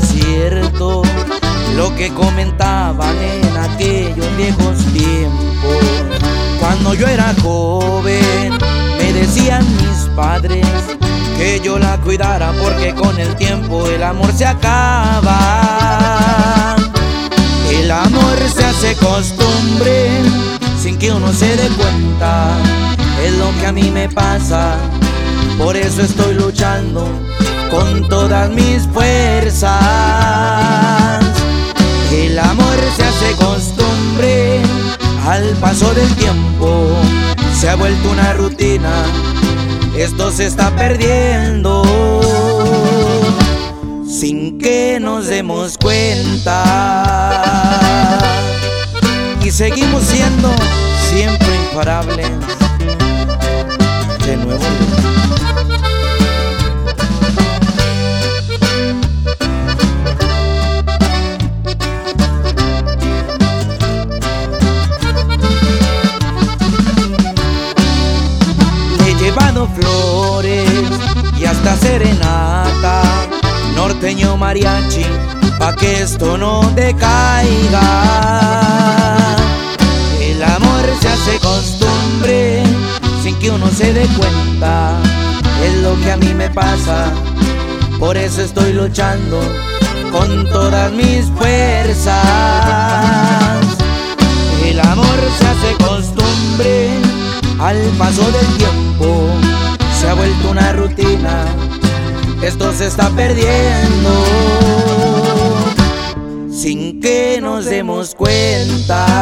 cierto lo que comentaban en aquellos viejos tiempos. Cuando yo era joven, me decían mis padres que yo la cuidara porque con el tiempo el amor se acaba. El amor se hace costumbre sin que uno se dé cuenta. Es lo que a mí me pasa, por eso estoy luchando con todas mis fuerzas. Al paso del tiempo, se ha vuelto una rutina esto se está perdiendo sin que nos demos cuenta. Y seguimos siendo siempre imparables. Flores y hasta serenata, norteño mariachi, pa' que esto no decaiga. El amor se hace costumbre sin que uno se dé cuenta, es lo que a mí me pasa, por eso estoy luchando con todas mis fuerzas. El amor se hace costumbre al paso del tiempo se está perdiendo sin que nos demos cuenta.